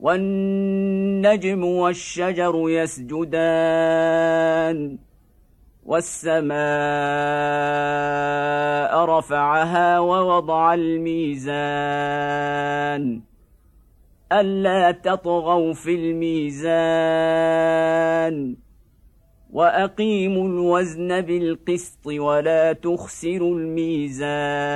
والنجم والشجر يسجدان والسماء رفعها ووضع الميزان ألا تطغوا في الميزان وأقيموا الوزن بالقسط ولا تخسروا الميزان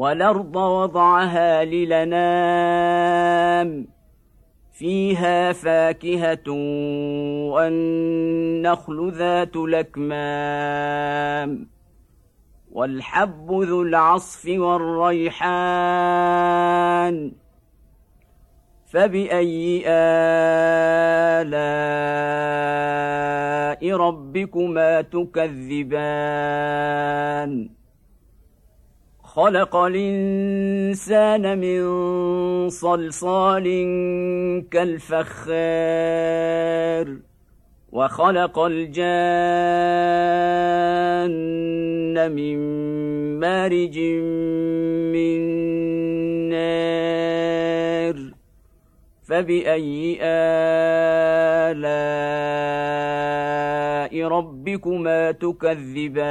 والأرض وضعها للنام فيها فاكهة والنخل ذات الأكمام والحب ذو العصف والريحان فبأي آلاء ربكما تكذبان؟ خلق الإنسان من صلصال كالفخار وخلق الجان من مارج من نار. فبأي آلاء ربكما تكذبان؟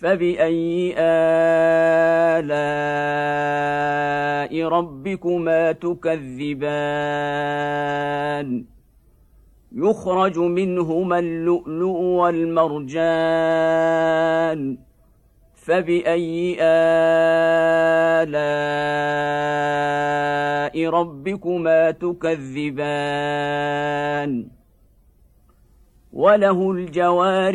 فباي الاء ربكما تكذبان يخرج منهما اللؤلؤ والمرجان فباي الاء ربكما تكذبان وله الجوار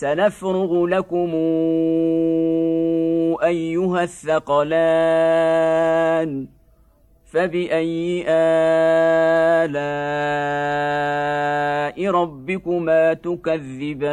سنفرغ لكم أيها الثقلان. فبأي آلاء ربكما تكذبان؟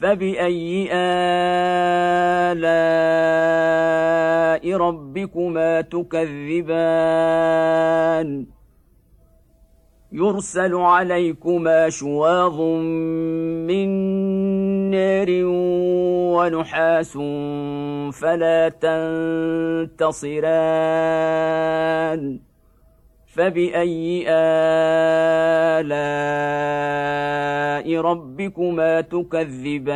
فباي الاء ربكما تكذبان يرسل عليكما شواظ من نار ونحاس فلا تنتصران فبأي آلاء ربكما تكذبان؟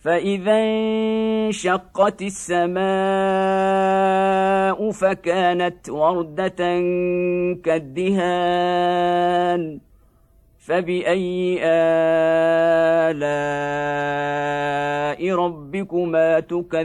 فإذا انشقت السماء فكانت وردة كالدهان. فبأي آلاء ربكما تكذبان؟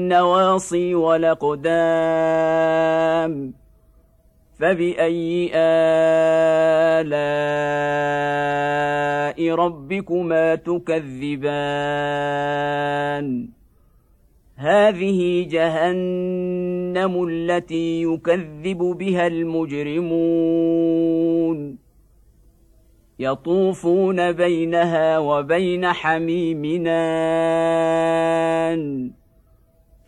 بالنواصي والأقدام. فبأي آلاء ربكما تكذبان؟ هذه جهنم التي يكذب بها المجرمون. يطوفون بينها وبين حميمنان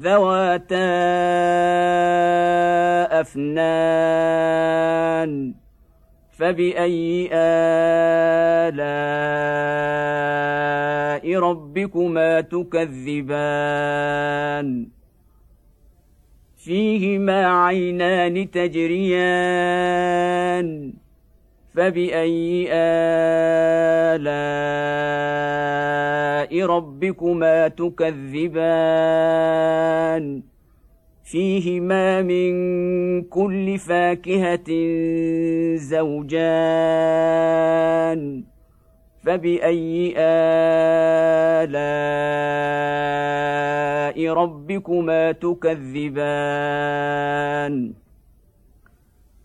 ذواتا أفنان فبأي آلاء ربكما تكذبان؟ فيهما عينان تجريان. فباي الاء ربكما تكذبان فيهما من كل فاكهه زوجان فباي الاء ربكما تكذبان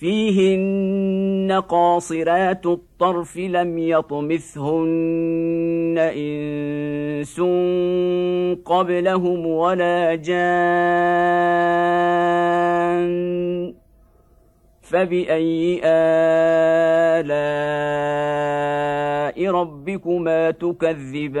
فيهن قاصرات الطرف لم يطمثهن إنس قبلهم ولا جان فبأي آلاء ربكما تكذبان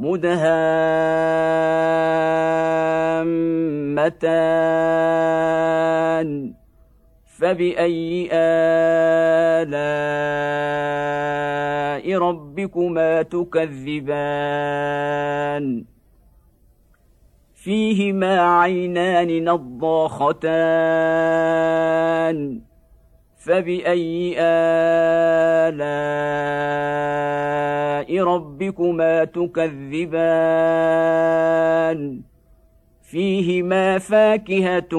مدهامتان. فبأي آلاء ربكما تكذبان؟ فيهما عينان نضاختان. فبأي آلاء ربكما تكذبان. فيهما فاكهة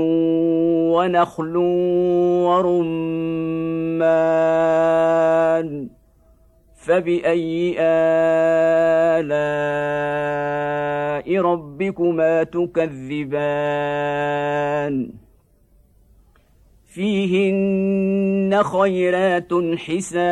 ونخل ورمان. فبأي آلاء ربكما تكذبان؟ فيهن خيرات حسان.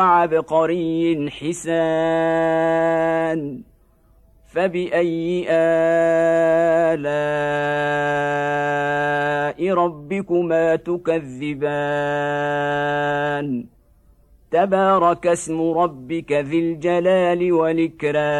وعبقري حسان فبأي آلاء ربكما تكذبان؟ تبارك اسم ربك ذي الجلال والإكرام.